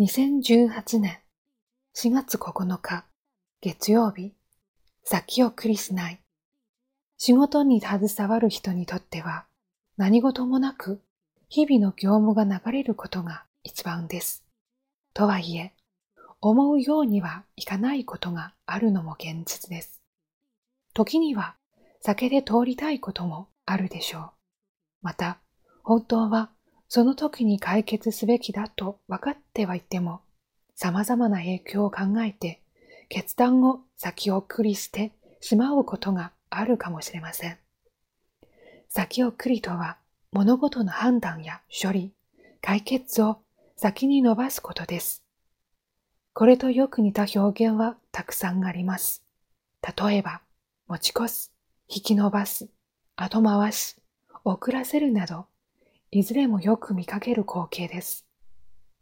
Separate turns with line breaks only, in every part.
2018年4月9日月曜日先送りしない仕事に携わる人にとっては何事もなく日々の業務が流れることが一番です。とはいえ、思うようにはいかないことがあるのも現実です。時には避けて通りたいこともあるでしょう。また、本当はその時に解決すべきだと分かってはいても、様々な影響を考えて決断を先送りしてしまうことがあるかもしれません。先送りとは物事の判断や処理、解決を先に伸ばすことです。これとよく似た表現はたくさんあります。例えば、持ち越す、引き伸ばす、後回し、遅らせるなど、いずれもよく見かける光景です。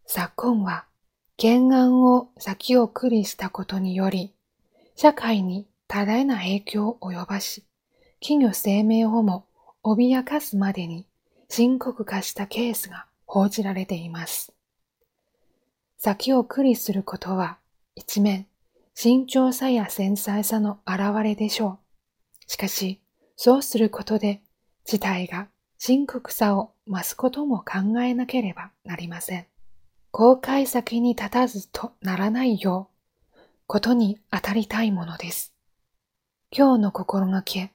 昨今は、懸案を先送りしたことにより、社会に多大な影響を及ばし、企業生命をも脅かすまでに深刻化したケースが報じられています。先送りすることは一面慎重さや繊細さの表れでしょう。しかし、そうすることで事態が深刻さを増すことも考えなければなりません。公開先に立たずとならないよう、ことに当たりたいものです。今日の心がけ、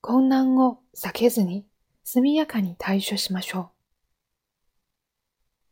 困難を避けずに速やかに対処しましょう。